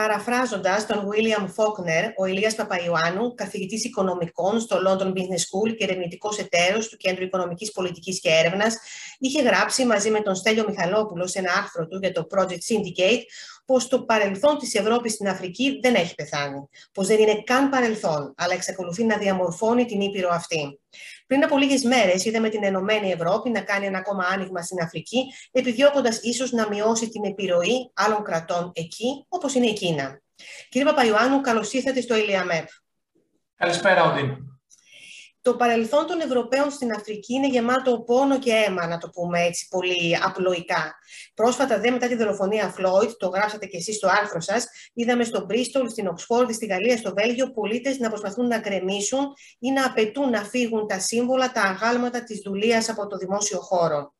Παραφράζοντας τον William Faulkner, ο Ηλίας Παπαϊωάννου, καθηγητής οικονομικών στο London Business School και ερευνητικός εταίρος του Κέντρου Οικονομικής Πολιτικής και Έρευνας, είχε γράψει μαζί με τον Στέλιο Μιχαλόπουλο σε ένα άρθρο του για το Project Syndicate πως το παρελθόν της Ευρώπης στην Αφρική δεν έχει πεθάνει. Πως δεν είναι καν παρελθόν, αλλά εξακολουθεί να διαμορφώνει την Ήπειρο αυτή. Πριν από λίγες μέρες, είδαμε την Ενωμένη Ευρώπη να κάνει ένα ακόμα άνοιγμα στην Αφρική, επιδιώκοντας ίσως να μειώσει την επιρροή άλλων κρατών εκεί, όπως είναι η Κίνα. Κύριε Παπαϊωάννου, καλώς ήρθατε στο ΕΛΙΑΜΕΠ. Καλησπέρα, Οντίν. Το παρελθόν των Ευρωπαίων στην Αφρική είναι γεμάτο πόνο και αίμα, να το πούμε έτσι πολύ απλοϊκά. Πρόσφατα, δε μετά τη δολοφονία Φλόιτ, το γράψατε και εσείς στο άρθρο σας, είδαμε στο Μπρίστολ, στην Οξφόρδη, στη Γαλλία, στο Βέλγιο, πολίτες να προσπαθούν να γκρεμίσουν ή να απαιτούν να φύγουν τα σύμβολα, τα αγάλματα της δουλείας από το δημόσιο χώρο.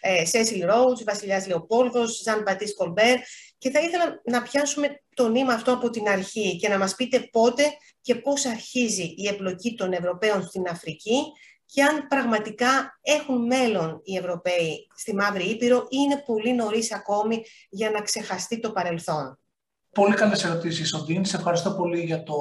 Ε, Σέσιλ Ρόουτς, Βασιλιάς Λεοπόλδος, Ζαν Πατή Κολμπέρ. Και θα ήθελα να πιάσουμε το νήμα αυτό από την αρχή και να μας πείτε πότε και πώς αρχίζει η εμπλοκή των Ευρωπαίων στην Αφρική και αν πραγματικά έχουν μέλλον οι Ευρωπαίοι στη Μαύρη Ήπειρο ή είναι πολύ νωρίς ακόμη για να ξεχαστεί το παρελθόν. Πολύ καλές ερωτήσεις, Οντίν. Σε ευχαριστώ πολύ για το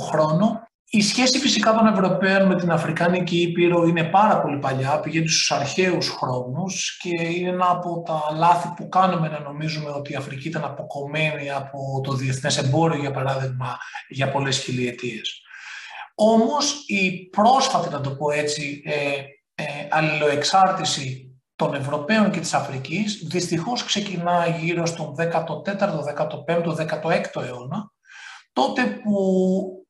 χρόνο. Η σχέση φυσικά των Ευρωπαίων με την Αφρικάνικη Ήπειρο είναι πάρα πολύ παλιά, πηγαίνει στους αρχαίους χρόνους και είναι ένα από τα λάθη που κάνουμε να νομίζουμε ότι η Αφρική ήταν αποκομμένη από το διεθνές εμπόριο, για παράδειγμα, για πολλές χιλιετίες. Όμως η πρόσφατη, να το πω έτσι, ε, ε, αλληλοεξάρτηση των Ευρωπαίων και της Αφρικής δυστυχώς ξεκινά γύρω στον 14ο, 15ο, 16ο αιώνα, τότε που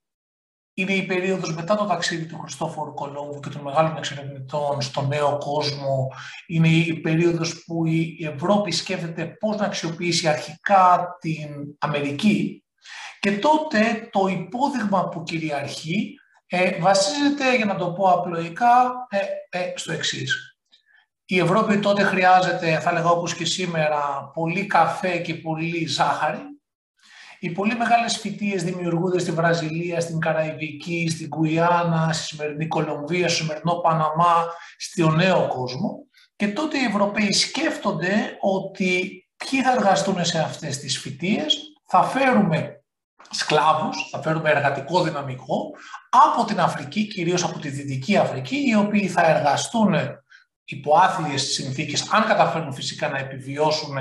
είναι η περίοδος μετά το ταξίδι του Χριστόφορου Κολόμβου και των μεγάλων εξερευνητών στο νέο κόσμο. Είναι η περίοδος που η Ευρώπη σκέφτεται πώς να αξιοποιήσει αρχικά την Αμερική και τότε το υπόδειγμα που κυριαρχεί ε, βασίζεται, για να το πω απλοϊκά, ε, ε, στο εξής. Η Ευρώπη τότε χρειάζεται, θα λέγα όπως και σήμερα, πολύ καφέ και πολύ ζάχαρη οι πολύ μεγάλες φυτίες δημιουργούνται στη Βραζιλία, στην Καραϊβική, στην Κουιάννα, στη σημερινή Κολομβία, στο σημερινό Παναμά, στο νέο κόσμο. Και τότε οι Ευρωπαίοι σκέφτονται ότι ποιοι θα εργαστούν σε αυτές τις φυτίες, θα φέρουμε σκλάβους, θα φέρουμε εργατικό δυναμικό από την Αφρική, κυρίως από τη Δυτική Αφρική, οι οποίοι θα εργαστούν υπό άθλιες συνθήκες, αν καταφέρουν φυσικά να επιβιώσουν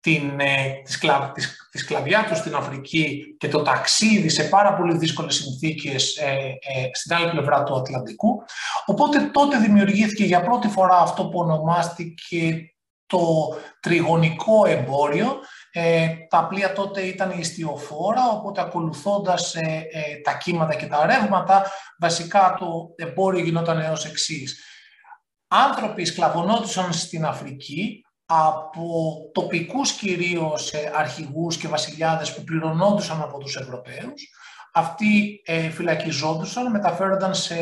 την, ε, της, σκλα, της, σκλαβιά τους στην Αφρική και το ταξίδι σε πάρα πολύ δύσκολες συνθήκες ε, ε, στην άλλη πλευρά του Ατλαντικού. Οπότε τότε δημιουργήθηκε για πρώτη φορά αυτό που ονομάστηκε το τριγωνικό εμπόριο. Ε, τα πλοία τότε ήταν ιστιοφόρα, οπότε ακολουθώντας ε, τα κύματα και τα ρεύματα, βασικά το εμπόριο γινόταν έως εξής. Άνθρωποι σκλαβωνόντουσαν στην Αφρική, από τοπικούς κυρίως ε, αρχηγούς και βασιλιάδες που πληρωνόντουσαν από τους Ευρωπαίους. Αυτοί ε, φυλακιζόντουσαν, μεταφέρονταν σε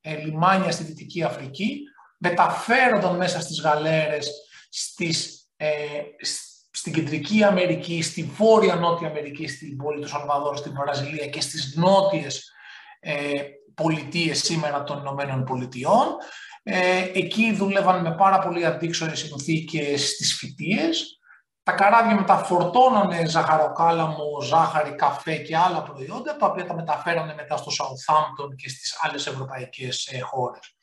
ε, λιμάνια στη Δυτική Αφρική, μεταφέρονταν μέσα στις γαλέρες στις, ε, στην Κεντρική Αμερική, στη Βόρεια Νότια Αμερική, στην πόλη του Σαλβαδόρ, στην Βραζιλία και στις νότιες ε, πολιτείες σήμερα των Ηνωμένων Πολιτειών. Ε, εκεί δούλευαν με πάρα πολύ αντίξωες συνθήκες στις φυτίες. Τα καράβια μεταφορτώνανε ζαχαροκάλαμο, ζάχαρη, καφέ και άλλα προϊόντα, τα οποία τα μεταφέρανε μετά στο Southampton και στις άλλες ευρωπαϊκές ε, χώρες.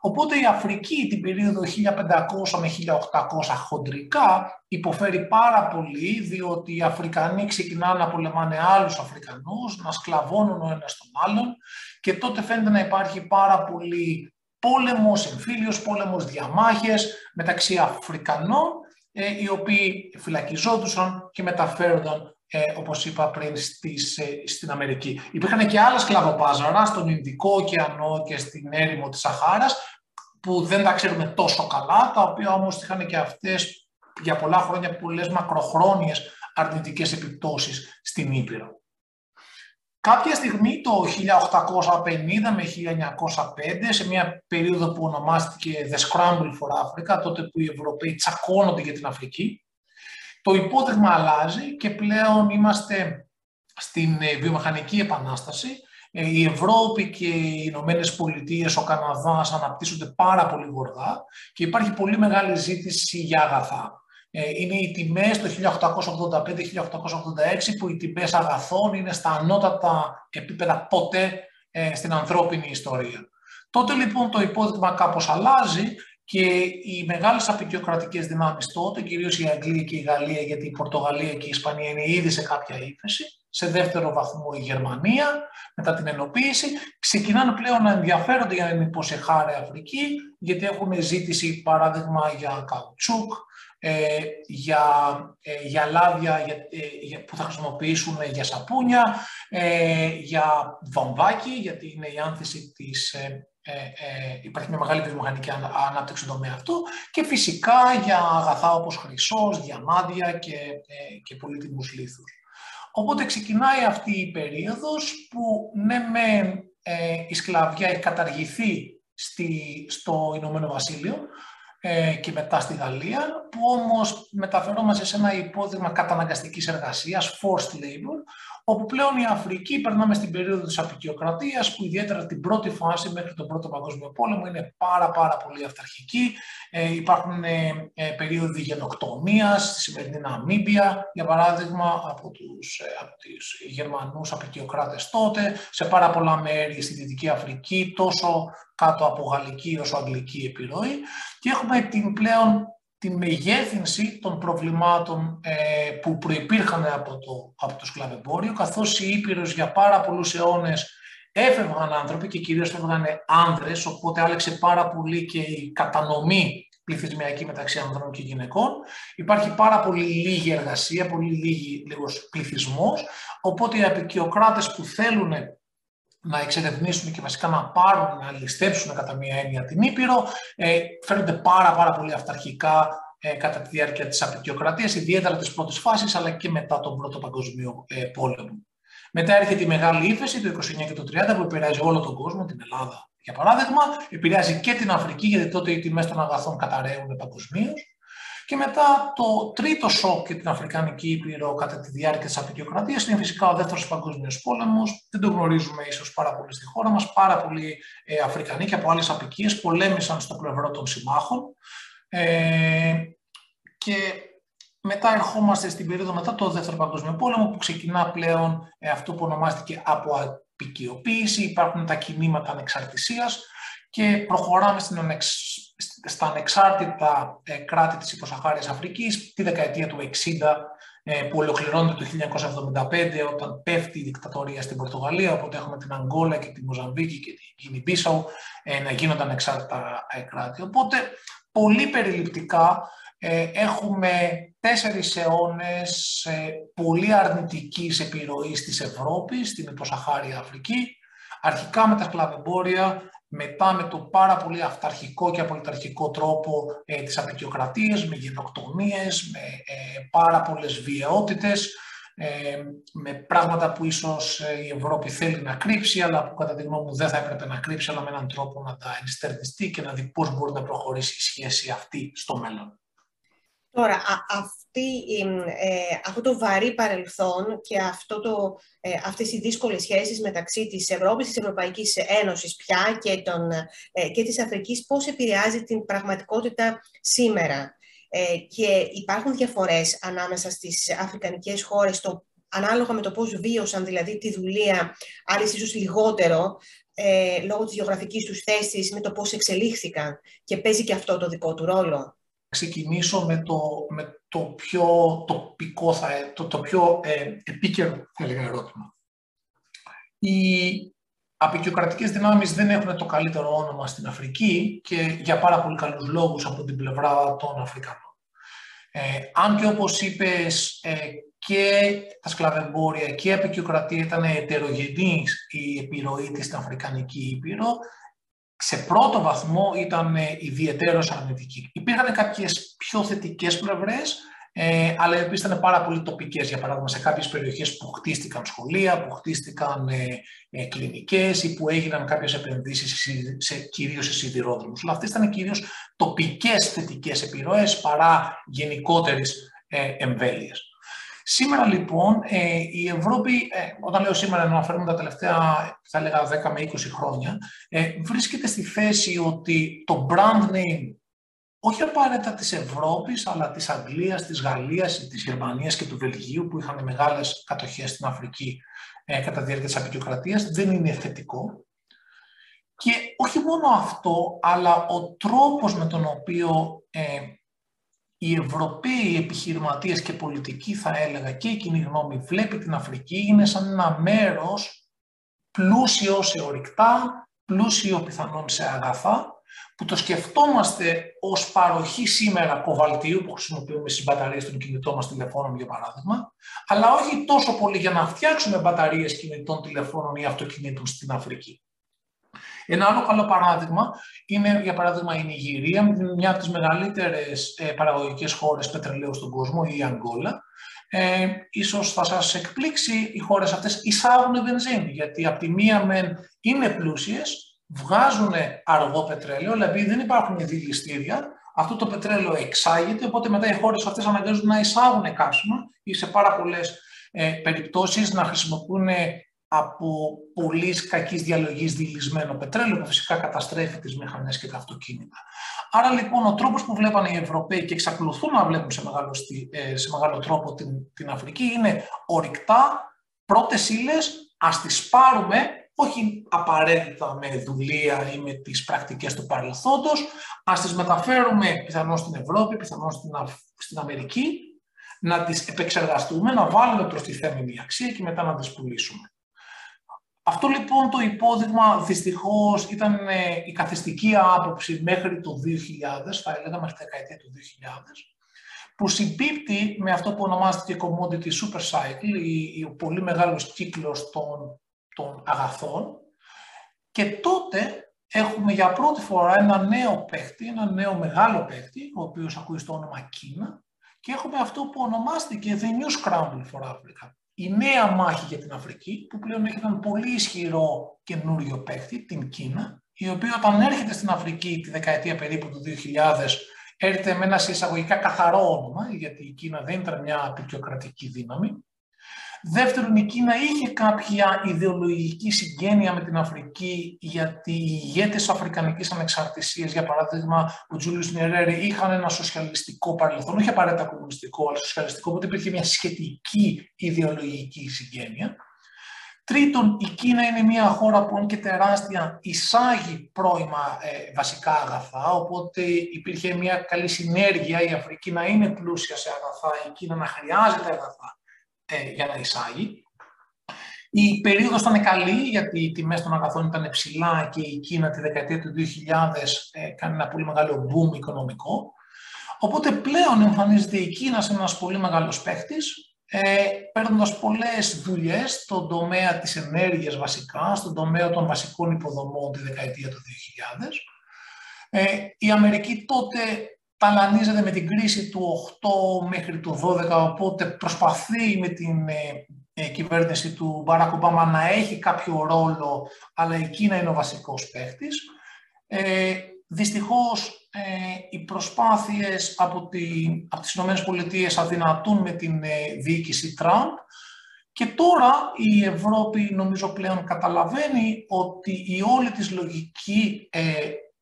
Οπότε η Αφρική την περίοδο 1500 με 1800 χοντρικά υποφέρει πάρα πολύ διότι οι Αφρικανοί ξεκινάνε να πολεμάνε άλλους Αφρικανούς, να σκλαβώνουν ο ένας τον άλλον και τότε φαίνεται να υπάρχει πάρα πολύ πόλεμος, εμφύλιος πόλεμος, διαμάχες μεταξύ Αφρικανών, ε, οι οποίοι φυλακιζόντουσαν και μεταφέρονταν, ε, όπως είπα πριν, στις, ε, στην Αμερική. Υπήρχαν και άλλα σκλαβοπάζαρα στον Ινδικό ωκεανό και στην έρημο της Σαχάρας, που δεν τα ξέρουμε τόσο καλά, τα οποία όμως είχαν και αυτές για πολλά χρόνια πολλές μακροχρόνιες αρνητικές επιπτώσεις στην Ήπειρο. Κάποια στιγμή το 1850 με 1905, σε μια περίοδο που ονομάστηκε The Scramble for Africa, τότε που οι Ευρωπαίοι τσακώνονται για την Αφρική, το υπόδειγμα αλλάζει και πλέον είμαστε στην ε, βιομηχανική επανάσταση. Ε, η Ευρώπη και οι Ηνωμένες Πολιτείες, ο Καναδάς αναπτύσσονται πάρα πολύ γοργά και υπάρχει πολύ μεγάλη ζήτηση για αγαθά. Ε, είναι οι τιμές το 1885-1886 που οι τιμές αγαθών είναι στα ανώτατα επίπεδα ποτέ ε, στην ανθρώπινη ιστορία. Τότε λοιπόν το υπόδειγμα κάπως αλλάζει και οι μεγάλες απεικιοκρατικές δυνάμεις τότε, κυρίως η Αγγλία και η Γαλλία, γιατί η Πορτογαλία και η Ισπανία είναι ήδη σε κάποια ύφεση, σε δεύτερο βαθμό η Γερμανία, μετά την ενοποίηση, ξεκινάνε πλέον να ενδιαφέρονται για την υποσεχάρη Αφρική, γιατί έχουν ζήτηση παράδειγμα για καουτσούκ, ε, για, ε, για λάδια ε, που θα χρησιμοποιήσουν για σαπούνια, ε, για βαμβάκι, γιατί είναι η άνθηση της... Ε, υπάρχει μια μεγάλη βιομηχανική ανάπτυξη στον τομέα αυτό και φυσικά για αγαθά όπως χρυσός, διαμάδια και, και πολύτιμους λίθους. Οπότε ξεκινάει αυτή η περίοδος που ναι με η σκλαβιά έχει καταργηθεί στη, στο Ηνωμένο Βασίλειο, ε, και μετά στη Γαλλία, που όμως μεταφερόμαστε σε ένα υπόδειγμα καταναγκαστικής εργασίας, forced labor, όπου πλέον η Αφρική περνάμε στην περίοδο της απεικιοκρατίας, που ιδιαίτερα την πρώτη φάση μέχρι τον Πρώτο Παγκόσμιο Πόλεμο είναι πάρα πάρα πολύ αυταρχική. Ε, υπάρχουν ε, ε, περίοδοι γενοκτονίας στη σημερινή Ναμίμπια, για παράδειγμα, από τους, ε, από τους Γερμανούς απεικιοκράτες τότε, σε πάρα πολλά μέρη στη Δυτική Αφρική, τόσο κάτω από γαλλική όσο αγγλική επιρροή και έχουμε την πλέον τη μεγέθυνση των προβλημάτων ε, που προϋπήρχαν από το, από το σκλαβεμπόριο, καθώς η Ήπειρος για πάρα πολλούς αιώνες έφευγαν άνθρωποι και κυρίως έφευγαν άνδρες, οπότε άλλαξε πάρα πολύ και η κατανομή πληθυσμιακή μεταξύ ανδρών και γυναικών. Υπάρχει πάρα πολύ λίγη εργασία, πολύ λίγη, λίγος πληθυσμός, οπότε οι απεικιοκράτες που θέλουν να εξερευνήσουν και βασικά να πάρουν, να ληστέψουν κατά μία έννοια την Ήπειρο, ε, φαίνονται πάρα, πάρα πολύ αυταρχικά ε, κατά τη διάρκεια της απεικιοκρατίας, ιδιαίτερα της πρώτης φάσης, αλλά και μετά τον Πρώτο Παγκοσμίο ε, Πόλεμο. Μετά έρχεται η μεγάλη ύφεση το 29 και το 30 που επηρεάζει όλο τον κόσμο, την Ελλάδα για παράδειγμα, επηρεάζει και την Αφρική, γιατί τότε οι τιμές των αγαθών καταραίουν παγκοσμίως. Και μετά το τρίτο σοκ για την Αφρικανική Ήπειρο κατά τη διάρκεια της απεικιοκρατίας είναι φυσικά ο δεύτερος παγκόσμιος πόλεμος. Δεν το γνωρίζουμε ίσως πάρα πολύ στη χώρα μας. Πάρα πολλοί ε, Αφρικανοί και από άλλες απικίες πολέμησαν στο πλευρό των συμμάχων. Ε, και μετά ερχόμαστε στην περίοδο μετά το Δεύτερο Παγκόσμιο Πόλεμο που ξεκινά πλέον ε, αυτό που ονομάστηκε από απεικιοποίηση, υπάρχουν τα κινήματα ανεξαρτησίας και προχωράμε στην στα ανεξάρτητα ε, κράτη της υποσαχάριας Αφρικής τη δεκαετία του 60 ε, που ολοκληρώνεται το 1975 όταν πέφτει η δικτατορία στην Πορτογαλία, οπότε έχουμε την Αγγόλα και τη Μοζαμβίκη και την Κίνη Μπίσαου ε, να γίνονται ανεξάρτητα κράτη. Οπότε πολύ περιληπτικά έχουμε τέσσερις αιώνες πολύ αρνητικής επιρροής της Ευρώπης στην υποσαχάρια Αφρική, αρχικά με τα σκλαβεμπόρια, μετά με το πάρα πολύ αυταρχικό και απολυταρχικό τρόπο ε, της απεικιοκρατίας, με γενοκτονίες, με ε, πάρα πολλές βιαιότητες, ε, με πράγματα που ίσως ε, η Ευρώπη θέλει να κρύψει, αλλά που κατά τη γνώμη μου δεν θα έπρεπε να κρύψει, αλλά με έναν τρόπο να τα ενστερνιστεί και να δει πώς μπορεί να προχωρήσει η σχέση αυτή στο μέλλον. Τώρα, αυτή, ε, αυτό το βαρύ παρελθόν και αυτό το, ε, αυτές οι δύσκολες σχέσεις μεταξύ της Ευρώπης, της Ευρωπαϊκής Ένωσης πια και, των, ε, και της Αφρικής, πώς επηρεάζει την πραγματικότητα σήμερα. Ε, και υπάρχουν διαφορές ανάμεσα στις αφρικανικές χώρες, το, ανάλογα με το πώς βίωσαν δηλαδή τη δουλεία, άλλες ίσως λιγότερο, ε, λόγω της γεωγραφικής τους θέσης, με το πώς εξελίχθηκαν και παίζει και αυτό το δικό του ρόλο ξεκινήσω με το, με το πιο τοπικό, θα, το, το πιο ε, επίκαιρο θα έλεγα, ερώτημα. Οι απεικιοκρατικές δυνάμεις δεν έχουν το καλύτερο όνομα στην Αφρική και για πάρα πολύ καλούς λόγους από την πλευρά των Αφρικανών. Ε, αν και όπως είπες ε, και τα σκλαβεμπόρια και η απεικιοκρατία ήταν ετερογενής η επιρροή της στην Αφρικανική Ήπειρο, σε πρώτο βαθμό ήταν ε, ιδιαίτερο αρνητική. Υπήρχαν κάποιες πιο θετικές πλευρές, ε, αλλά επίσης ήταν πάρα πολύ τοπικές. Για παράδειγμα, σε κάποιες περιοχές που χτίστηκαν σχολεία, που χτίστηκαν ε, ε, κλινικές ή που έγιναν κάποιες επενδύσεις σε, σε, κυρίως σε σιδηρόδρομους. Αλλά αυτές ήταν κυρίως τοπικές θετικές επιρροές παρά γενικότερης ε, εμβέλειας. Σήμερα λοιπόν ε, η Ευρώπη, ε, όταν λέω σήμερα να αναφέρουμε τα τελευταία θα έλεγα 10 με 20 χρόνια, ε, βρίσκεται στη θέση ότι το brand name όχι απαραίτητα της Ευρώπης, αλλά της Αγγλίας, της Γαλλίας, της Γερμανίας και του Βελγίου, που είχαν μεγάλες κατοχές στην Αφρική ε, κατά τη διάρκεια της απεικιοκρατίας, δεν είναι θετικό. Και όχι μόνο αυτό, αλλά ο τρόπος με τον οποίο ε, οι Ευρωπαίοι επιχειρηματίες και πολιτικοί, θα έλεγα, και η κοινή γνώμη βλέπει την Αφρική, είναι σαν ένα μέρος πλούσιο σε ορυκτά, πλούσιο πιθανόν σε αγαθά, που το σκεφτόμαστε ως παροχή σήμερα κοβαλτίου που χρησιμοποιούμε στις μπαταρίες των κινητών μας τηλεφώνων για παράδειγμα, αλλά όχι τόσο πολύ για να φτιάξουμε μπαταρίες κινητών τηλεφώνων ή αυτοκινήτων στην Αφρική. Ένα άλλο καλό παράδειγμα είναι, για παράδειγμα, η Νιγηρία, μια από τις μεγαλύτερες ε, παραγωγικές χώρες πετρελαίου στον κόσμο, η Αγγόλα. Ε, ίσως θα σας εκπλήξει, οι χώρες αυτές εισάγουν βενζίνη, γιατί από τη μία μεν είναι πλούσιες, βγάζουν αργό πετρέλαιο, αλλά επειδή δεν υπάρχουν δηληστήρια, αυτό το πετρέλαιο εξάγεται, οπότε μετά οι χώρες αυτές αναγκάζονται να εισάγουν καύσιμα ή σε πάρα πολλές ε, περιπτώσεις να χρησιμοποιούν από πολύ κακής διαλογής δηλισμένο πετρέλαιο, που φυσικά καταστρέφει τις μηχανές και τα αυτοκίνητα. Άρα λοιπόν ο τρόπος που βλέπανε οι Ευρωπαίοι και εξακολουθούν να βλέπουν σε μεγάλο, ε, σε μεγάλο τρόπο την, την Αφρική είναι ορυκτά, πρώτες ύλες, ας τις πάρουμε όχι απαραίτητα με δουλεία ή με τις πρακτικές του παρελθόντος, ας τις μεταφέρουμε πιθανώς στην Ευρώπη, πιθανώς στην, στην Αμερική, να τις επεξεργαστούμε, να βάλουμε προστιθέμενη αξία και μετά να τις πουλήσουμε. Αυτό λοιπόν το υπόδειγμα δυστυχώς ήταν ε, η καθιστική άποψη μέχρι το 2000, θα έλεγα μέχρι τη δεκαετία του 2000, που συμπίπτει με αυτό που ονομάζεται commodity super cycle, ο πολύ μεγάλος κύκλος των των αγαθών και τότε έχουμε για πρώτη φορά ένα νέο παίχτη, ένα νέο μεγάλο παίχτη, ο οποίος ακούει στο όνομα Κίνα και έχουμε αυτό που ονομάστηκε The New Scramble for Africa. Η νέα μάχη για την Αφρική, που πλέον έχει έναν πολύ ισχυρό καινούριο παίχτη, την Κίνα, η οποία όταν έρχεται στην Αφρική τη δεκαετία περίπου του 2000, έρχεται με ένα εισαγωγικά καθαρό όνομα, γιατί η Κίνα δεν ήταν μια απεικιοκρατική δύναμη, Δεύτερον, η Κίνα είχε κάποια ιδεολογική συγγένεια με την Αφρική, γιατί οι ηγέτες Αφρικανικής Ανεξαρτησίας, για παράδειγμα, ο Τζούλιος Νιερέρη, είχαν ένα σοσιαλιστικό παρελθόν, όχι απαραίτητα κομμουνιστικό, αλλά σοσιαλιστικό, οπότε υπήρχε μια σχετική ιδεολογική συγγένεια. Τρίτον, η Κίνα είναι μια χώρα που είναι και τεράστια εισάγει πρώιμα ε, βασικά αγαθά, οπότε υπήρχε μια καλή συνέργεια η Αφρική να είναι πλούσια σε αγαθά, η Κίνα να χρειάζεται αγαθά ε, για να εισάγει. Η περίοδος ήταν καλή γιατί οι τιμές των αγαθών ήταν ψηλά και η Κίνα τη δεκαετία του 2000 ε, κάνει ένα πολύ μεγάλο boom οικονομικό. Οπότε πλέον εμφανίζεται η Κίνα σε ένας πολύ μεγάλος παίχτης, ε, παίρνοντας πολλές δουλειές στον τομέα της ενέργειας βασικά, στον τομέα των βασικών υποδομών τη δεκαετία του 2000. Ε, η Αμερική τότε ταλανίζεται με την κρίση του 8 μέχρι το 12, οπότε προσπαθεί με την ε, ε, κυβέρνηση του Μπάρακ Ομπάμα να έχει κάποιο ρόλο, αλλά η Κίνα είναι ο βασικός παίχτης. Ε, δυστυχώς ε, οι προσπάθειες από, τη, από τις ΗΠΑ αδυνατούν με την ε, διοίκηση Τραμπ και τώρα η Ευρώπη νομίζω πλέον καταλαβαίνει ότι η όλη της λογική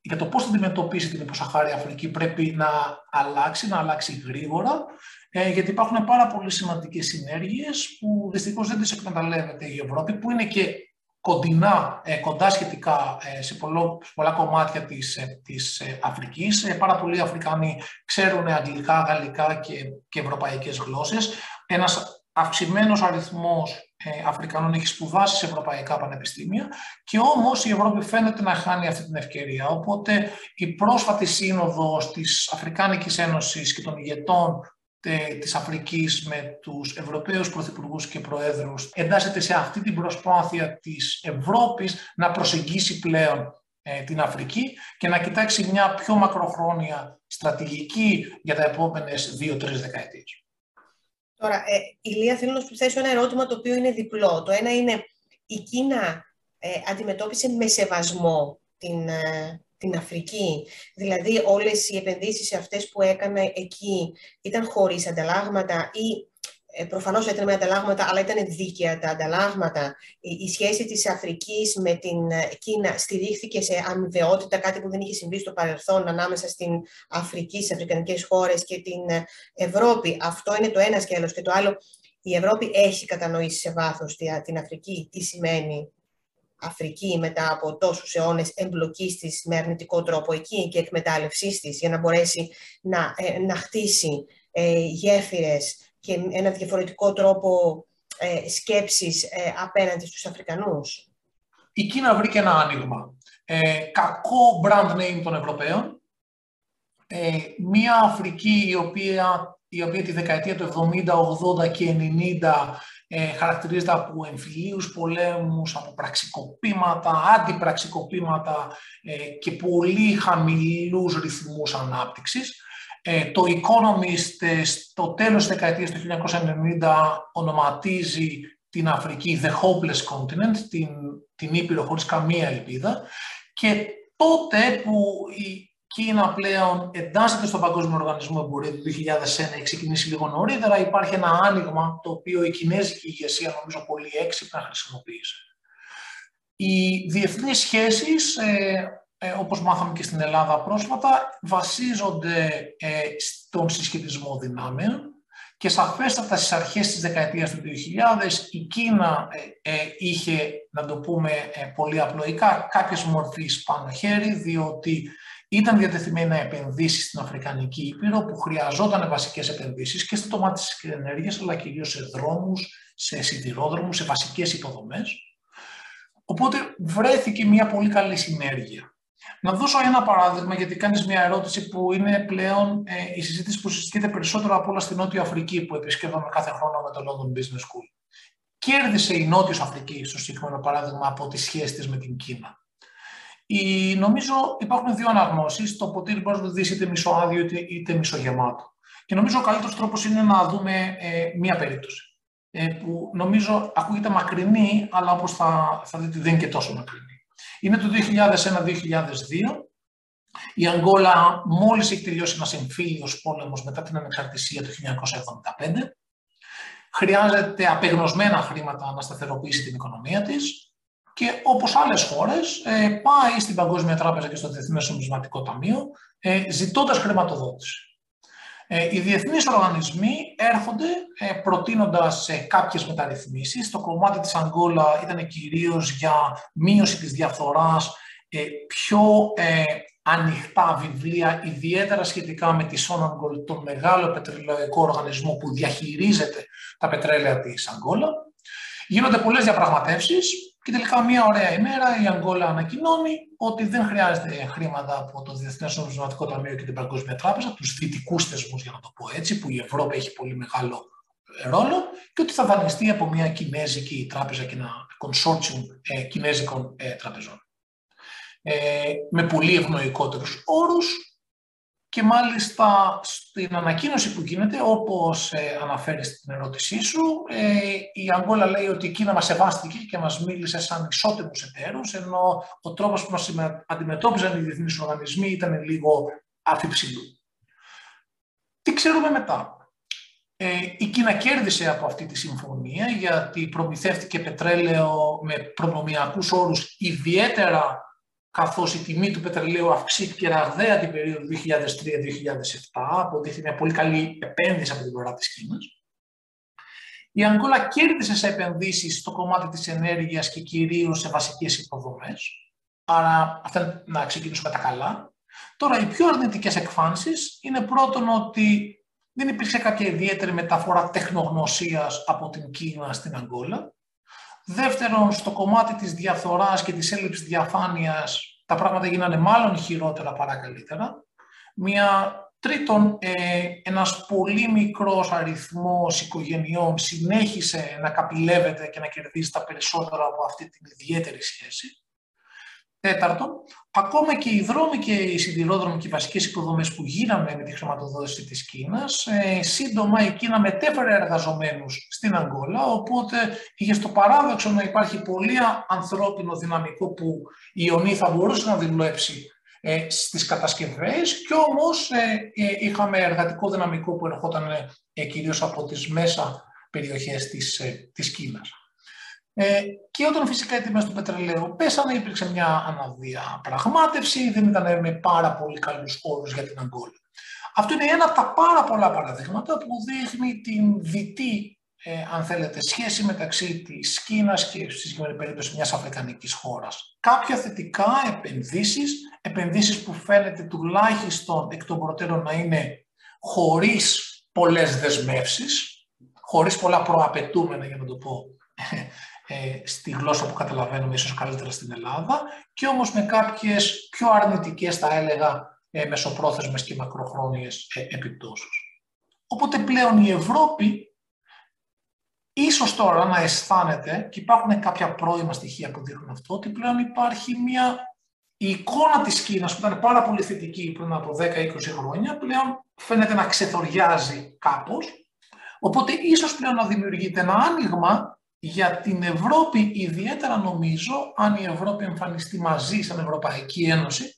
για το πώς θα αντιμετωπίσει την υποσαχάρια Αφρική πρέπει να αλλάξει, να αλλάξει γρήγορα, ε, γιατί υπάρχουν πάρα πολύ σημαντικές συνέργειες που δυστυχώς δεν τις εκμεταλλεύεται η Ευρώπη, που είναι και κοντινά, ε, κοντά σχετικά ε, σε, πολλό, πολλά κομμάτια της, της Αφρικής. Πάρα πολλοί Αφρικανοί ξέρουν αγγλικά, γαλλικά και, και ευρωπαϊκές γλώσσες. Ένας αυξημένος αριθμός ε, Αφρικανών έχει σπουδάσει σε ευρωπαϊκά πανεπιστήμια και όμως η Ευρώπη φαίνεται να χάνει αυτή την ευκαιρία. Οπότε η πρόσφατη σύνοδος της Αφρικάνικης Ένωσης και των ηγετών της Αφρικής με τους Ευρωπαίους Πρωθυπουργούς και Προέδρους εντάσσεται σε αυτή την προσπάθεια της Ευρώπης να προσεγγίσει πλέον ε, την Αφρική και να κοιτάξει μια πιο μακροχρόνια στρατηγική για τα επόμενες δύο-τρεις δεκαετίες. Τώρα, ε, Ηλία, θέλω να σου θέσω ένα ερώτημα το οποίο είναι διπλό. Το ένα είναι, η Κίνα ε, αντιμετώπισε με σεβασμό την, ε, την Αφρική; Δηλαδή, όλες οι επενδύσεις αυτές που έκανε εκεί ήταν χωρίς ανταλλάγματα ή ε, προφανώς έτρεμε ανταλλάγματα, αλλά ήταν δίκαια τα ανταλλάγματα. Η σχέση της Αφρικής με την ε, Κίνα στηρίχθηκε σε αμοιβαιότητα, κάτι που δεν είχε συμβεί στο παρελθόν ανάμεσα στην Αφρική, στις αφρικανικές χώρες και την ε, Ευρώπη. Αυτό είναι το ένα σκέλος. Και το άλλο, η Ευρώπη έχει κατανοήσει σε βάθος την Αφρική τι σημαίνει Αφρική μετά από τόσους αιώνες εμπλοκής της με αρνητικό τρόπο εκεί και εκμετάλλευσής της για να μπορέσει να, να χτίσει ε, γέφυρες και ένα διαφορετικό τρόπο ε, σκέψης ε, απέναντι στους Αφρικανούς; Η Κίνα βρήκε ένα άνοιγμα. Ε, κακό brand name των Ευρωπαίων. Ε, μία Αφρική η οποία, η οποία τη δεκαετία του 70, 80 και 90 ε, χαρακτηρίζεται από εμφυλίους πολέμους, από πραξικοπήματα, αντιπραξικοπήματα ε, και πολύ χαμηλούς ρυθμούς ανάπτυξης. Ε, το Economist ε, στο τέλος της δεκαετίας του 1990 ονοματίζει την Αφρική The Hopeless Continent, την, την Ήπειρο χωρίς καμία ελπίδα και τότε που η Κίνα πλέον εντάσσεται στον Παγκόσμιο Οργανισμό Εμπορίου του 2001, έχει ξεκινήσει λίγο νωρίτερα, υπάρχει ένα άνοιγμα το οποίο η κινέζικη ηγεσία νομίζω πολύ έξυπνα χρησιμοποίησε. Οι διεθνείς σχέσεις ε, ε, όπως μάθαμε και στην Ελλάδα πρόσφατα, βασίζονται ε, στον συσχετισμό δυνάμεων και σαφέστατα στις αρχές της δεκαετίας του 2000 η Κίνα ε, ε, είχε, να το πούμε πολύ απλοϊκά, κάποιες μορφής πάνω χέρι, διότι ήταν διατεθειμένη να επενδύσεις στην Αφρικανική Ήπειρο που χρειαζόταν βασικές επενδύσεις και στο τομέα της ενέργειας, αλλά κυρίως σε δρόμους, σε σιδηρόδρομους, σε βασικές υποδομές. Οπότε βρέθηκε μια πολύ καλή συνέργεια. Να δώσω ένα παράδειγμα, γιατί κάνεις μια ερώτηση που είναι πλέον ε, η συζήτηση που συζητείται περισσότερο από όλα στη Νότια Αφρική, που επισκέπτομαι κάθε χρόνο με το London Business School. Κέρδισε η Νότια Αφρική, στο συγκεκριμένο παράδειγμα, από τη σχέση της με την Κίνα. Η, νομίζω υπάρχουν δύο αναγνώσεις. Το ποτήρι μπορείς να το δεις είτε μισοάδιο είτε, είτε μισογεμάτο. Και νομίζω ο καλύτερος τρόπος είναι να δούμε ε, μία περίπτωση. Ε, που νομίζω ακούγεται μακρινή, αλλά όπως θα, θα δείτε δεν είναι και τόσο μακρινή. Είναι το 2001-2002. Η Αγγόλα μόλις έχει τελειώσει ένας εμφύλιος πόλεμος μετά την ανεξαρτησία του 1975. Χρειάζεται απεγνωσμένα χρήματα να σταθεροποιήσει την οικονομία της και όπως άλλες χώρες ε, πάει στην Παγκόσμια Τράπεζα και στο Διεθνές Νομισματικό Ταμείο ε, ζητώντας χρηματοδότηση. Ε, οι διεθνείς οργανισμοί έρχονται ε, προτείνοντας ε, κάποιες μεταρρυθμίσεις. Το κομμάτι της Αγγόλα ήταν κυρίως για μείωση της διαφθοράς, ε, πιο ε, ανοιχτά βιβλία, ιδιαίτερα σχετικά με τη Sonangol, τον μεγάλο πετρελαϊκό οργανισμό που διαχειρίζεται τα πετρέλαια της Αγγόλα. Γίνονται πολλές διαπραγματεύσεις και τελικά μια ωραία ημέρα η Αγγόλα ανακοινώνει ότι δεν χρειάζεται χρήματα από το Διεθνές Νομισματικό Ταμείο και την Παγκόσμια Τράπεζα, τους δυτικούς θεσμούς για να το πω έτσι, που η Ευρώπη έχει πολύ μεγάλο ρόλο και ότι θα δανειστεί από μια κινέζικη τράπεζα και ένα consortium ε, κινέζικων ε, τραπεζών. Ε, με πολύ ευνοϊκότερους όρους και μάλιστα στην ανακοίνωση που γίνεται, όπως ε, αναφέρεις στην ερώτησή σου, ε, η Αγγόλα λέει ότι η Κίνα μας σεβάστηκε και μας μίλησε σαν ισότιμους εταίρους, ενώ ο τρόπος που μας αντιμετώπιζαν οι διεθνείς οργανισμοί ήταν λίγο αφιψηλού. Τι ξέρουμε μετά; Ε, η Κίνα κέρδισε από αυτή τη συμφωνία γιατί προμηθεύτηκε πετρέλαιο με προνομιακούς όρους ιδιαίτερα καθώς η τιμή του πετρελαίου αυξήθηκε ραγδαία την περίοδο 2003-2007, αποδείχθηκε μια πολύ καλή επένδυση από την πλευρά της Κίνας. Η Αγγόλα κέρδισε σε επενδύσεις στο κομμάτι της ενέργειας και κυρίως σε βασικές υποδομές. Άρα, αυτά να ξεκινήσουμε τα καλά. Τώρα, οι πιο αρνητικές εκφάνσεις είναι πρώτον ότι δεν υπήρξε κάποια ιδιαίτερη μεταφορά τεχνογνωσίας από την Κίνα στην Αγγόλα. Δεύτερον, στο κομμάτι της διαφθοράς και της έλλειψης διαφάνειας, τα πράγματα γίνανε μάλλον χειρότερα παρά καλύτερα. Μια τρίτον, ε, ένας πολύ μικρός αριθμός οικογενειών συνέχισε να καπηλεύεται και να κερδίζει τα περισσότερα από αυτή την ιδιαίτερη σχέση. Τέταρτον, ακόμα και οι δρόμοι και οι σιδηρόδρομοι και οι βασικές υποδομές που γίνανε με τη χρηματοδότηση της Κίνας, ε, σύντομα η Κίνα μετέφερε εργαζομένους στην Αγγόλα, οπότε είχε στο παράδοξο να υπάρχει πολύ ανθρώπινο δυναμικό που η Ιωνή θα μπορούσε να δουλέψει ε, στις κατασκευές και όμως ε, ε, είχαμε εργατικό δυναμικό που ερχόταν ε, κυρίως από τις μέσα περιοχές της, ε, της Κίνας. Ε, και όταν φυσικά οι τιμές του πετρελαίου πέσανε, υπήρξε μια αναδιαπραγμάτευση, δεν ήταν με πάρα πολύ καλούς όρους για την Αγκόλα. Αυτό είναι ένα από τα πάρα πολλά παραδείγματα που δείχνει την δυτή, ε, αν θέλετε, σχέση μεταξύ της Κίνας και στη συγκεκριμένη περίπτωση μιας αφρικανικής χώρας. Κάποια θετικά επενδύσεις, επενδύσεις που φαίνεται τουλάχιστον εκ των προτέρων να είναι χωρίς πολλές δεσμεύσεις, χωρίς πολλά προαπαιτούμενα για να το πω ε, στη γλώσσα που καταλαβαίνουμε ίσως καλύτερα στην Ελλάδα και όμως με κάποιες πιο αρνητικές θα έλεγα ε, μεσοπρόθεσμες και μακροχρόνιες ε, επιπτώσεις. Οπότε πλέον η Ευρώπη ίσως τώρα να αισθάνεται και υπάρχουν κάποια πρώιμα στοιχεία που δείχνουν αυτό ότι πλέον υπάρχει μια η εικόνα της Κίνας που ήταν πάρα πολύ θετική πριν από 10-20 χρόνια πλέον φαίνεται να ξεθοριάζει κάπως οπότε ίσως πλέον να δημιουργείται ένα άνοιγμα για την Ευρώπη ιδιαίτερα νομίζω αν η Ευρώπη εμφανιστεί μαζί σαν Ευρωπαϊκή Ένωση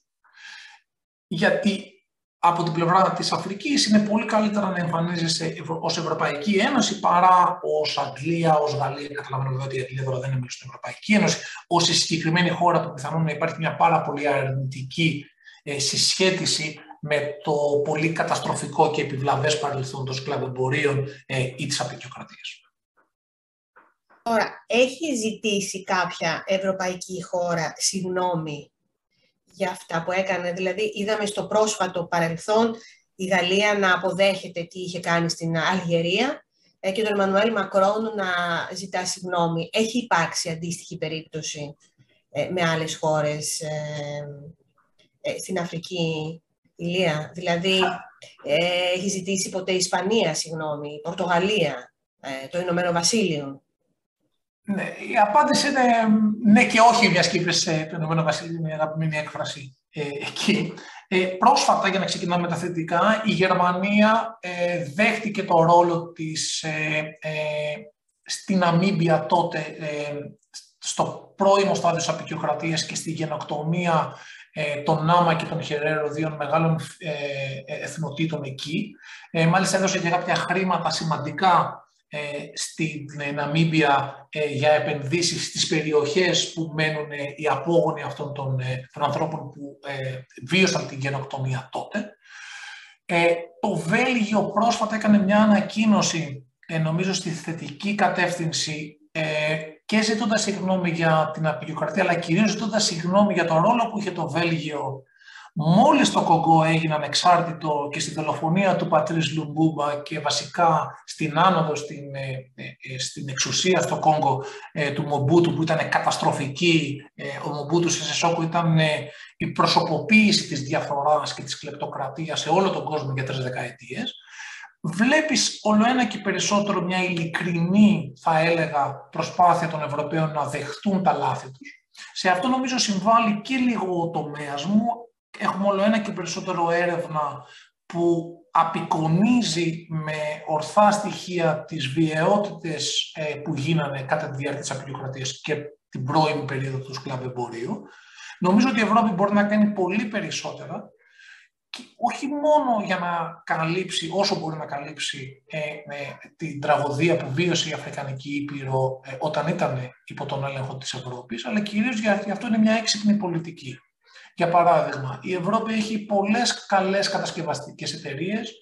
γιατί από την πλευρά της Αφρικής είναι πολύ καλύτερα να εμφανίζεσαι ως Ευρωπαϊκή Ένωση παρά ως Αγγλία, ως Γαλλία. Καταλαβαίνω βέβαια ότι η Αγγλία τώρα δεν είναι στην Ευρωπαϊκή Ένωση. Ως η συγκεκριμένη χώρα που πιθανόν να υπάρχει μια πάρα πολύ αρνητική ε, συσχέτιση με το πολύ καταστροφικό και επιβλαβές παρελθόν των σκλαβεμπορίων ε, ή της απεικιοκρατίας. Τώρα, έχει ζητήσει κάποια ευρωπαϊκή χώρα συγγνώμη για αυτά που έκανε; Δηλαδή, είδαμε στο πρόσφατο παρελθόν η Γαλλία να αποδέχεται τι είχε κάνει στην Αλγερία ε, και τον Εμμανουέλ Μακρόν να ζητά συγγνώμη. Έχει υπάρξει αντίστοιχη περίπτωση ε, με άλλες χώρες ε, στην Αφρική, Ηλία. Δηλαδή, έχει ζητήσει ποτέ η Ισπανία συγγνώμη, η Πορτογαλία, το Ηνωμένο Βασίλειο; Ναι, η απάντηση είναι ναι και όχι, μιας και είπες το Ηνωμένο Βασίλειο, είναι αγαπημένη έκφραση ε, εκεί. Ε, πρόσφατα, για να ξεκινάμε με τα θετικά, η Γερμανία ε, δέχτηκε το ρόλο της ε, ε στην Αμίμπια τότε, στο πρώιμο στάδιο της απεικιοκρατίας και στη γενοκτονία των Νάμα και των Χερέρο, δύο μεγάλων εθνοτήτων εκεί. μάλιστα έδωσε και κάποια χρήματα σημαντικά ε, στην Ναμίμπια ε, για επενδύσεις στις περιοχές που μένουν ε, οι απόγονοι αυτών των, των ανθρώπων που βίωσαν την γενοκτονία τότε. Το Βέλγιο πρόσφατα έκανε μια ανακοίνωση, νομίζω στη θετική κατεύθυνση και ζητώντας συγγνώμη για την απεικιοκρατία, αλλά κυρίως ζητώντας συγγνώμη για τον ρόλο που είχε το Βέλγιο Μόλις το Κογκό έγινε ανεξάρτητο και στη δολοφονία του πατρίς Λουμπούμπα και βασικά στην άνοδο στην, ε, ε, ε, στην εξουσία στο Κόγκο του Μομπούτου που ήταν καταστροφική, ο Μομπούτου σε Σεσόκου ήταν η προσωποποίηση της διαφοράς και της κλεπτοκρατίας σε όλο τον κόσμο για τρεις δεκαετίες, βλέπεις όλο ένα και περισσότερο μια ειλικρινή, θα έλεγα, προσπάθεια των Ευρωπαίων να δεχτούν τα λάθη τους. Σε αυτό νομίζω συμβάλλει και λίγο ο τομέας μου, έχουμε όλο ένα και περισσότερο έρευνα που απεικονίζει με ορθά στοιχεία τις βιαιότητες ε, που γίνανε κατά τη διάρκεια της απειλοκρατίας και την πρώιμη περίοδο του σκλαβεμπορίου. Νομίζω ότι η Ευρώπη μπορεί να κάνει πολύ περισσότερα και όχι μόνο για να καλύψει όσο μπορεί να καλύψει ε, την τραγωδία που βίωσε η Αφρικανική Ήπειρο ε, όταν ήταν υπό τον έλεγχο της Ευρώπης, αλλά κυρίως γιατί αυτό είναι μια έξυπνη πολιτική. Για παράδειγμα, η Ευρώπη έχει πολλές καλές κατασκευαστικές εταιρείες,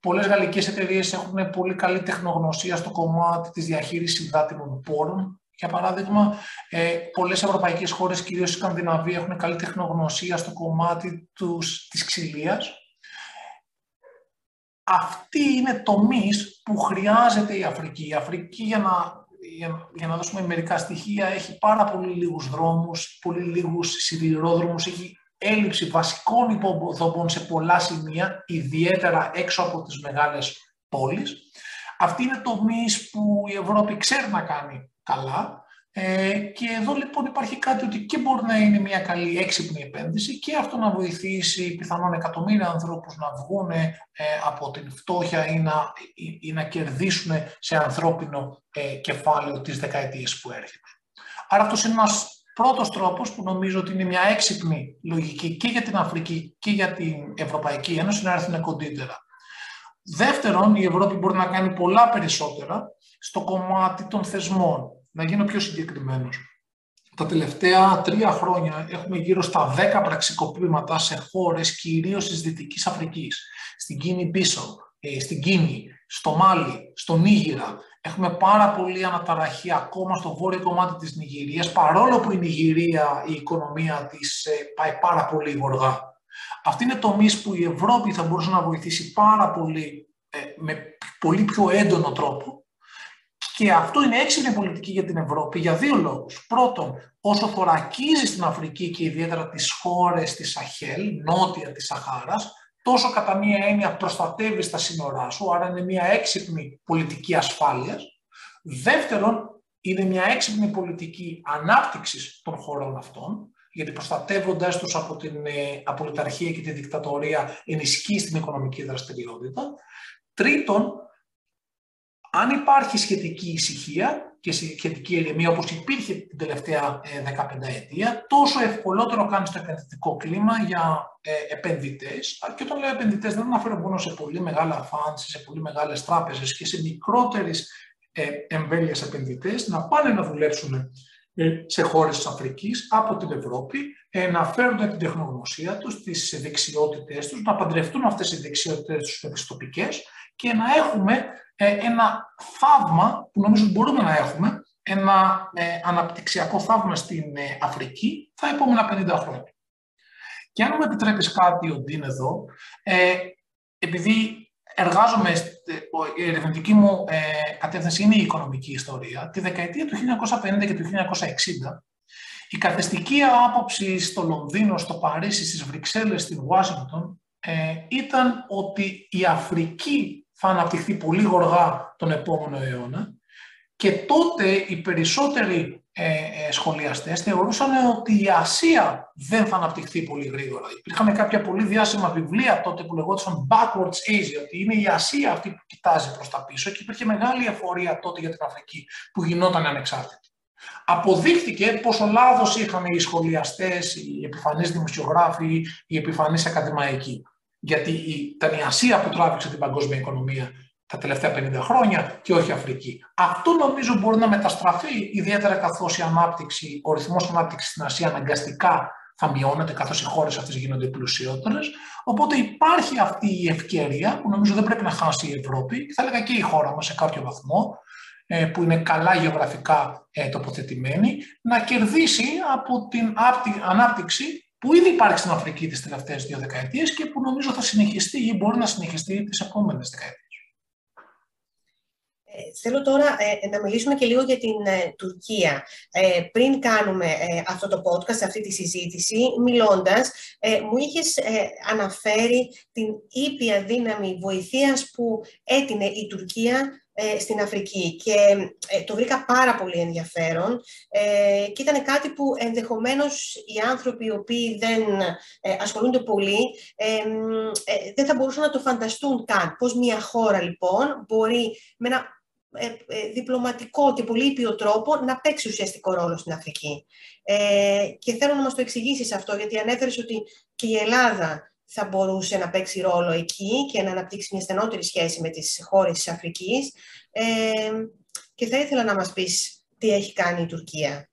πολλές γαλλικές εταιρείες έχουν πολύ καλή τεχνογνωσία στο κομμάτι της διαχείρισης υδάτινων πόρων. Για παράδειγμα, ε, πολλές ευρωπαϊκές χώρες, κυρίως η Σκανδιναβία, έχουν καλή τεχνογνωσία στο κομμάτι τους, της ξυλίας. Αυτοί είναι τομείς που χρειάζεται η Αφρική. Η Αφρική για να για, να δώσουμε μερικά στοιχεία, έχει πάρα πολύ λίγους δρόμους, πολύ λίγους σιδηρόδρομους, έχει έλλειψη βασικών υποδομών σε πολλά σημεία, ιδιαίτερα έξω από τις μεγάλες πόλεις. Αυτή είναι τομείς που η Ευρώπη ξέρει να κάνει καλά ε, και εδώ λοιπόν υπάρχει κάτι ότι και μπορεί να είναι μια καλή έξυπνη επένδυση και αυτό να βοηθήσει πιθανόν εκατομμύρια ανθρώπους να βγουν ε, από την φτώχεια ή να, ή, να κερδίσουν σε ανθρώπινο ε, κεφάλαιο τις δεκαετίες που έρχεται. Άρα αυτός είναι ένας πρώτος τρόπος που νομίζω ότι είναι μια έξυπνη λογική και για την Αφρική και για την Ευρωπαϊκή Ένωση να έρθουν κοντύτερα. Δεύτερον, η Ευρώπη μπορεί να κάνει πολλά περισσότερα στο κομμάτι των θεσμών. Να γίνω πιο συγκεκριμένος. Τα τελευταία τρία χρόνια έχουμε γύρω στα 10 πραξικοπήματα σε χώρες κυρίως της Δυτικής Αφρικής. Στην Κίνη πίσω, ε, στην Κίνη, στο Μάλι, στο Νίγηρα. Έχουμε πάρα πολύ αναταραχή ακόμα στο βόρειο κομμάτι της Νιγηρίας, παρόλο που η Νιγηρία, η οικονομία της ε, πάει πάρα πολύ γοργά. Αυτή είναι τομείς που η Ευρώπη θα μπορούσε να βοηθήσει πάρα πολύ, ε, με πολύ πιο έντονο τρόπο. Και αυτό είναι έξυπνη πολιτική για την Ευρώπη για δύο λόγους. Πρώτον, όσο θωρακίζει στην Αφρική και ιδιαίτερα τις χώρες της Σαχέλ, νότια της Σαχάρας, τόσο κατά μία έννοια προστατεύεις τα σύνορά σου, άρα είναι μία έξυπνη πολιτική ασφάλειας. Δεύτερον, είναι μια έξυπνη πολιτική ανάπτυξης των χωρών αυτών, γιατί προστατεύοντας τους από την ε, απολυταρχία και τη δικτατορία ενισχύει την οικονομική δραστηριότητα. Τρίτον, αν υπάρχει σχετική ησυχία και σχετική ηρεμία όπως υπήρχε την τελευταία 15 ε, ετία, τόσο ευκολότερο κάνει το επενδυτικό κλίμα για ε, επενδυτές. Και όταν λέω επενδυτές δεν αναφέρω μόνο σε πολύ μεγάλα φάνση, σε πολύ μεγάλες τράπεζες και σε μικρότερες ε, εμβέλειες επενδυτές να πάνε να δουλέψουν σε χώρες της Αφρικής από την Ευρώπη, να φέρουν την τεχνογνωσία τους, τις δεξιότητες τους, να παντρευτούν αυτές οι δεξιότητες τους με τις τοπικές και να έχουμε ε, ένα θαύμα που νομίζω μπορούμε να έχουμε, ένα ε, αναπτυξιακό θαύμα στην ε, Αφρική τα επόμενα 50 χρόνια. Και αν μου επιτρέπεις κάτι, ο Ντίν, εδώ, επειδή εργάζομαι, η ερευνητική μου κατεύθυνση είναι η οικονομική ιστορία, τη δεκαετία του 1950 και του 1960, η καθεστική άποψη στο Λονδίνο, στο Παρίσι, στις Βρυξέλλες, στην Ουάσιγκτον, ήταν ότι η Αφρική θα αναπτυχθεί πολύ γοργά τον επόμενο αιώνα και τότε οι περισσότεροι ε, ε, σχολιαστές θεωρούσαν ότι η Ασία δεν θα αναπτυχθεί πολύ γρήγορα. Υπήρχαν κάποια πολύ διάσημα βιβλία τότε που λεγόταν Backwards Asia, ότι είναι η Ασία αυτή που κοιτάζει προς τα πίσω και υπήρχε μεγάλη εφορία τότε για την Αφρική που γινόταν ανεξάρτητη. Αποδείχθηκε πόσο λάθος είχαν οι σχολιαστές, οι επιφανείς δημοσιογράφοι, οι επιφανείς ακαδημαϊκοί γιατί ήταν η Ασία που τράβηξε την παγκόσμια οικονομία τα τελευταία 50 χρόνια και όχι η Αφρική. Αυτό νομίζω μπορεί να μεταστραφεί, ιδιαίτερα καθώς η ανάπτυξη, ο ρυθμός ανάπτυξης στην Ασία αναγκαστικά θα μειώνεται καθώς οι χώρες αυτές γίνονται πλουσιότερες. Οπότε υπάρχει αυτή η ευκαιρία που νομίζω δεν πρέπει να χάσει η Ευρώπη και θα έλεγα και η χώρα μας σε κάποιο βαθμό ε, που είναι καλά γεωγραφικά ε, τοποθετημένη, να κερδίσει από την ανάπτυξη που ήδη υπάρχει στην Αφρική τις τελευταίες δύο δεκαετίες και που νομίζω θα συνεχιστεί ή μπορεί να συνεχιστεί τις επόμενες δεκαετίες. Ε, θέλω τώρα ε, να μιλήσουμε και λίγο για την ε, Τουρκία. πριν κάνουμε αυτό το podcast, αυτή τη συζήτηση, μιλώντας, μου είχες αναφέρει την ήπια δύναμη βοηθείας που έτεινε η Τουρκία ε, στην Αφρική και ε, το βρήκα πάρα πολύ ενδιαφέρον ε, και ήταν κάτι που ενδεχομένως οι άνθρωποι οι οποίοι δεν ασχολούνται πολύ δεν θα μπορούσαν να το φανταστούν καν. Πώς μια χώρα λοιπόν μπορεί με ένα διπλωματικό και πολύ ήπιο τρόπο να παίξει ουσιαστικό ρόλο στην Αφρική. και θέλω να μας το εξηγήσεις αυτό, γιατί ανέφερες ότι και η Ελλάδα θα μπορούσε να παίξει ρόλο εκεί και να αναπτύξει μια στενότερη σχέση με τις χώρες της Αφρικής. Ε, και θα ήθελα να μας πεις τι έχει κάνει η Τουρκία.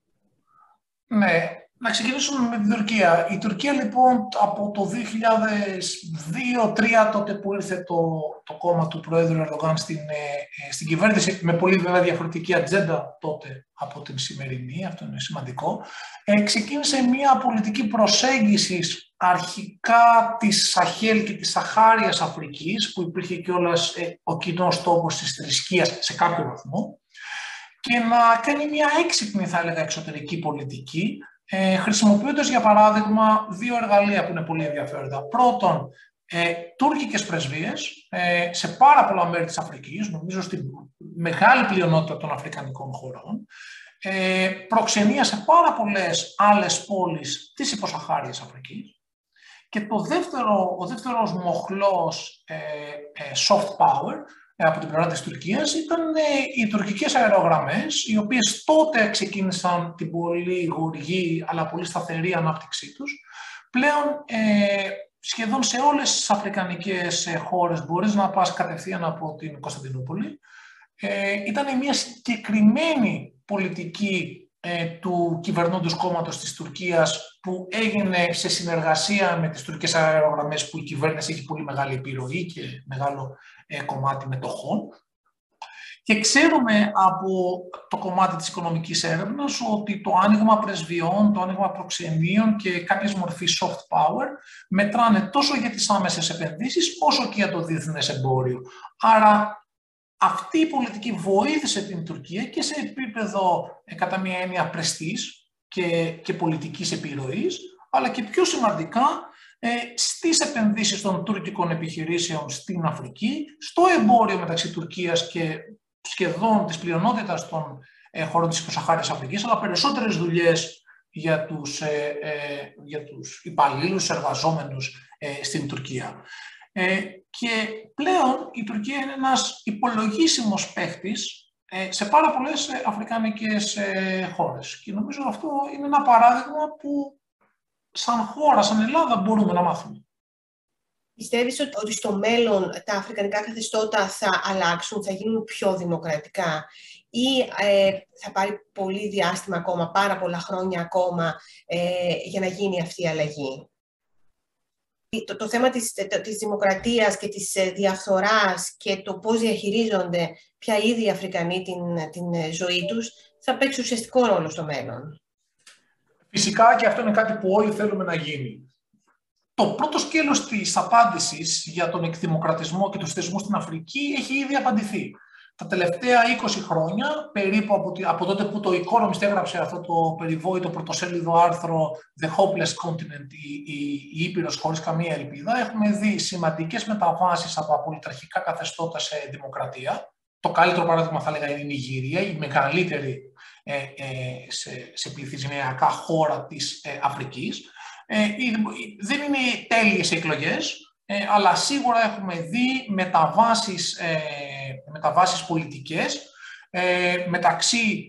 Ναι, να ξεκινήσουμε με την Τουρκία. Η Τουρκία λοιπόν από το 2002-2003 τότε που ήρθε το, το κόμμα του Προέδρου Ερδογάν στην, ε, στην κυβέρνηση με πολύ βέβαια διαφορετική ατζέντα τότε από την σημερινή, αυτό είναι σημαντικό, ε, ξεκίνησε μια πολιτική προσέγγισης αρχικά της Σαχέλ και της Σαχάριας Αφρικής που υπήρχε και όλας ε, ο κοινός τόπος της θρησκείας σε κάποιο βαθμό και να κάνει μια έξυπνη θα έλεγα εξωτερική πολιτική ε, χρησιμοποιώντας για παράδειγμα δύο εργαλεία που είναι πολύ ενδιαφέροντα. Πρώτον, ε, τουρκικές πρεσβείες ε, σε πάρα πολλά μέρη της Αφρικής, νομίζω στην μεγάλη πλειονότητα των αφρικανικών χωρών, ε, προξενία σε πάρα πολλές άλλες πόλεις της υποσαχάριας Αφρικής και το δεύτερο, ο δεύτερος μοχλός ε, ε soft power ε, από την πλευρά της Τουρκίας ήταν ε, οι τουρκικές αερογραμμές, οι οποίες τότε ξεκίνησαν την πολύ γοργή αλλά πολύ σταθερή ανάπτυξή τους. Πλέον ε, σχεδόν σε όλες τις αφρικανικές ε, χώρες μπορείς να πας κατευθείαν από την Κωνσταντινούπολη. Ε, ήταν μια συγκεκριμένη πολιτική ε, του κυβερνώντος κόμματος της Τουρκίας που έγινε σε συνεργασία με τις τουρκικές αερογραμμές που η κυβέρνηση έχει πολύ μεγάλη επιρροή και μεγάλο ε, κομμάτι μετοχών. Και ξέρουμε από το κομμάτι της οικονομικής έρευνας ότι το άνοιγμα πρεσβειών, το άνοιγμα προξενείων και κάποιες μορφή soft power μετράνε τόσο για τις άμεσες επενδύσεις όσο και για το διεθνές εμπόριο. Άρα αυτή η πολιτική βοήθησε την Τουρκία και σε επίπεδο ε, κατά μία έννοια πρεστής και, και πολιτικής επιρροής, αλλά και πιο σημαντικά ε, στις επενδύσεις των τουρκικών επιχειρήσεων στην Αφρική, στο εμπόριο μεταξύ Τουρκίας και σχεδόν της πλειονότητας των ε, χωρών της Υποσαχάριας Αφρικής, αλλά περισσότερες δουλειές για τους, ε, ε, για τους υπαλλήλους, εργαζόμενους ε, στην Τουρκία. Ε, και πλέον η Τουρκία είναι ένας υπολογίσιμος παίχτης ε, σε πάρα πολλές ε, αφρικανικές χώρες. Και νομίζω αυτό είναι ένα παράδειγμα που σαν χώρα, σαν Ελλάδα μπορούμε να μάθουμε. Πιστεύεις ότι στο μέλλον τα αφρικανικά καθεστώτα θα αλλάξουν, θα γίνουν πιο δημοκρατικά ή ε, θα πάρει πολύ διάστημα ακόμα, πάρα πολλά χρόνια ακόμα ε, για να γίνει αυτή η αλλαγή; Το, το θέμα της, της δημοκρατίας και της ε, διαφθοράς και το πώς διαχειρίζονται πια ήδη οι Αφρικανοί την, την ζωή τους θα παίξει ουσιαστικό ρόλο στο μέλλον. Φυσικά και αυτό είναι κάτι που όλοι θέλουμε να γίνει. Το πρώτο σκέλος της απάντησης για τον εκδημοκρατισμό και τους θεσμούς στην Αφρική έχει ήδη απαντηθεί. Τα τελευταία 20 χρόνια, περίπου από, από τότε που το Economist έγραψε αυτό το περιβόητο πρωτοσέλιδο άρθρο The Hopeless Continent, η, η, η Ήπειρος χωρίς καμία ελπίδα, έχουμε δει σημαντικές μεταβάσεις από απολυταρχικά καθεστώτα σε δημοκρατία. Το καλύτερο παράδειγμα θα έλεγα είναι η Νιγηρία, η μεγαλύτερη ε, ε, σε, σε πληθυσμιακά χώρα της ε, Αφρικής. Ε, δεν είναι τέλειες εκλογές, ε, αλλά σίγουρα έχουμε δει μεταβάσεις, ε, μεταβάσεις πολιτικές ε, μεταξύ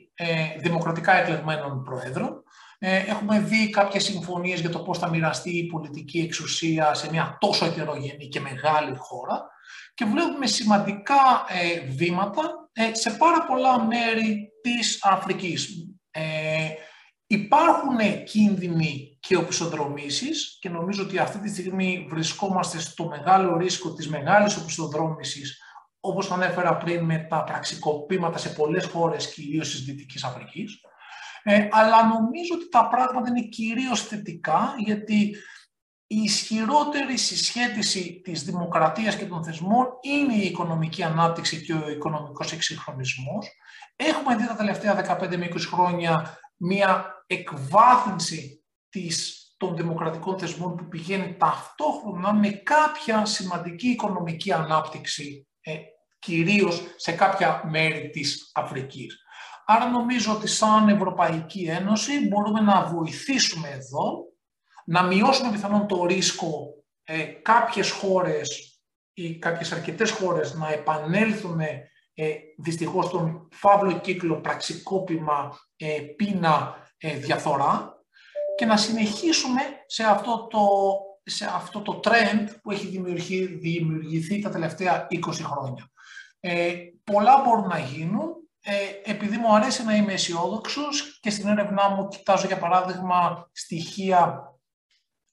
δημοκρατικά εκλεγμένων προέδρων. Έχουμε δει κάποιες συμφωνίες για το πώς θα μοιραστεί η πολιτική εξουσία σε μια τόσο ετερογενή και μεγάλη χώρα και βλέπουμε σημαντικά βήματα σε πάρα πολλά μέρη της Αφρικής. Υπάρχουν κίνδυνοι και οπισθοδρομήσεις και νομίζω ότι αυτή τη στιγμή βρισκόμαστε στο μεγάλο ρίσκο της μεγάλης οπισθοδρόμησης όπως ανέφερα πριν με τα πραξικοπήματα σε πολλές χώρες, κυρίως της Δυτικής Αφρικής. Ε, αλλά νομίζω ότι τα πράγματα είναι κυρίως θετικά, γιατί η ισχυρότερη συσχέτιση της δημοκρατίας και των θεσμών είναι η οικονομική ανάπτυξη και ο οικονομικός εξυγχρονισμός. Έχουμε δει τα τελευταία 15 με 20 χρόνια μία εκβάθυνση της, των δημοκρατικών θεσμών που πηγαίνει ταυτόχρονα με κάποια σημαντική οικονομική ανάπτυξη, ε, κυρίως σε κάποια μέρη της Αφρικής. Άρα νομίζω ότι σαν Ευρωπαϊκή Ένωση μπορούμε να βοηθήσουμε εδώ, να μειώσουμε πιθανόν το ρίσκο ε, κάποιες χώρες ή κάποιες αρκετές χώρες να επανέλθουν ε, δυστυχώς στον φαύλο κύκλο πραξικόπημα, ε, πείνα, ε, διαφθορά και να συνεχίσουμε σε αυτό το, σε αυτό το trend που έχει δημιουργηθεί, δημιουργηθεί τα τελευταία 20 χρόνια. Ε, πολλά μπορούν να γίνουν. Ε, επειδή μου αρέσει να είμαι αισιόδοξος και στην έρευνά μου κοιτάζω για παράδειγμα στοιχεία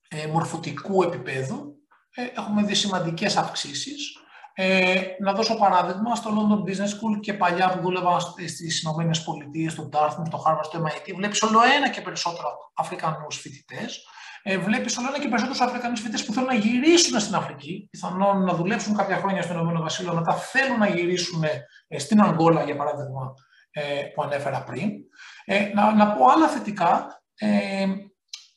ε, μορφωτικού επίπεδου, ε, έχουμε δει σημαντικές αυξήσεις. Ε, να δώσω παράδειγμα, στο London Business School και παλιά που δούλευα στις Ηνωμένες Πολιτείες, στο Dartmouth, στο Harvard, στο MIT, βλέπεις όλο ένα και περισσότερο Αφρικανούς φοιτητές. Ε, βλέπεις όλο ένα και περισσότερους Αφρικανούς φοιτητές που θέλουν να γυρίσουν στην Αφρική, πιθανόν να δουλέψουν κάποια χρόνια στο Ηνωμένο Βασίλειο, μετά θέλουν να γυρίσουν ε, στην Αγγόλα, για παράδειγμα, ε, που ανέφερα πριν. Ε, να, να πω άλλα θετικά. Ε,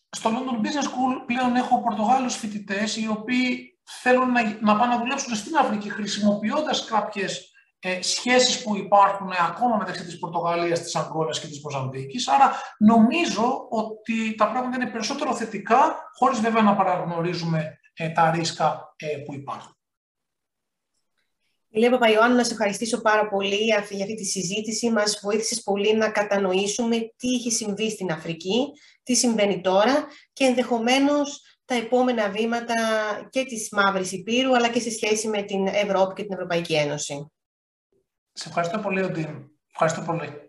στο London Business School πλέον έχω Πορτογάλους φοιτητές οι οποίοι θέλουν να, να πάνε να δουλέψουν στην Αφρική χρησιμοποιώντας κάποιες ε, σχέσεις που υπάρχουν ακόμα μεταξύ της Πορτογαλίας, της Αγκόλας και της Μοζαμβίκης. Άρα νομίζω ότι τα πράγματα είναι περισσότερο θετικά, χωρίς βέβαια να παραγνωρίζουμε ε, τα ρίσκα ε, που υπάρχουν. Ηλία Παπαϊωάννου, να σε ευχαριστήσω πάρα πολύ για αυτή τη συζήτηση. Μας βοήθησες πολύ να κατανοήσουμε τι έχει συμβεί στην Αφρική, τι συμβαίνει τώρα και ενδεχομένως τα επόμενα βήματα και της Μαύρης Υπήρου, αλλά και σε σχέση με την Ευρώπη και την Ευρωπαϊκή Ένωση. Σε ευχαριστώ πολύ, Οντίν. Ευχαριστώ πολύ.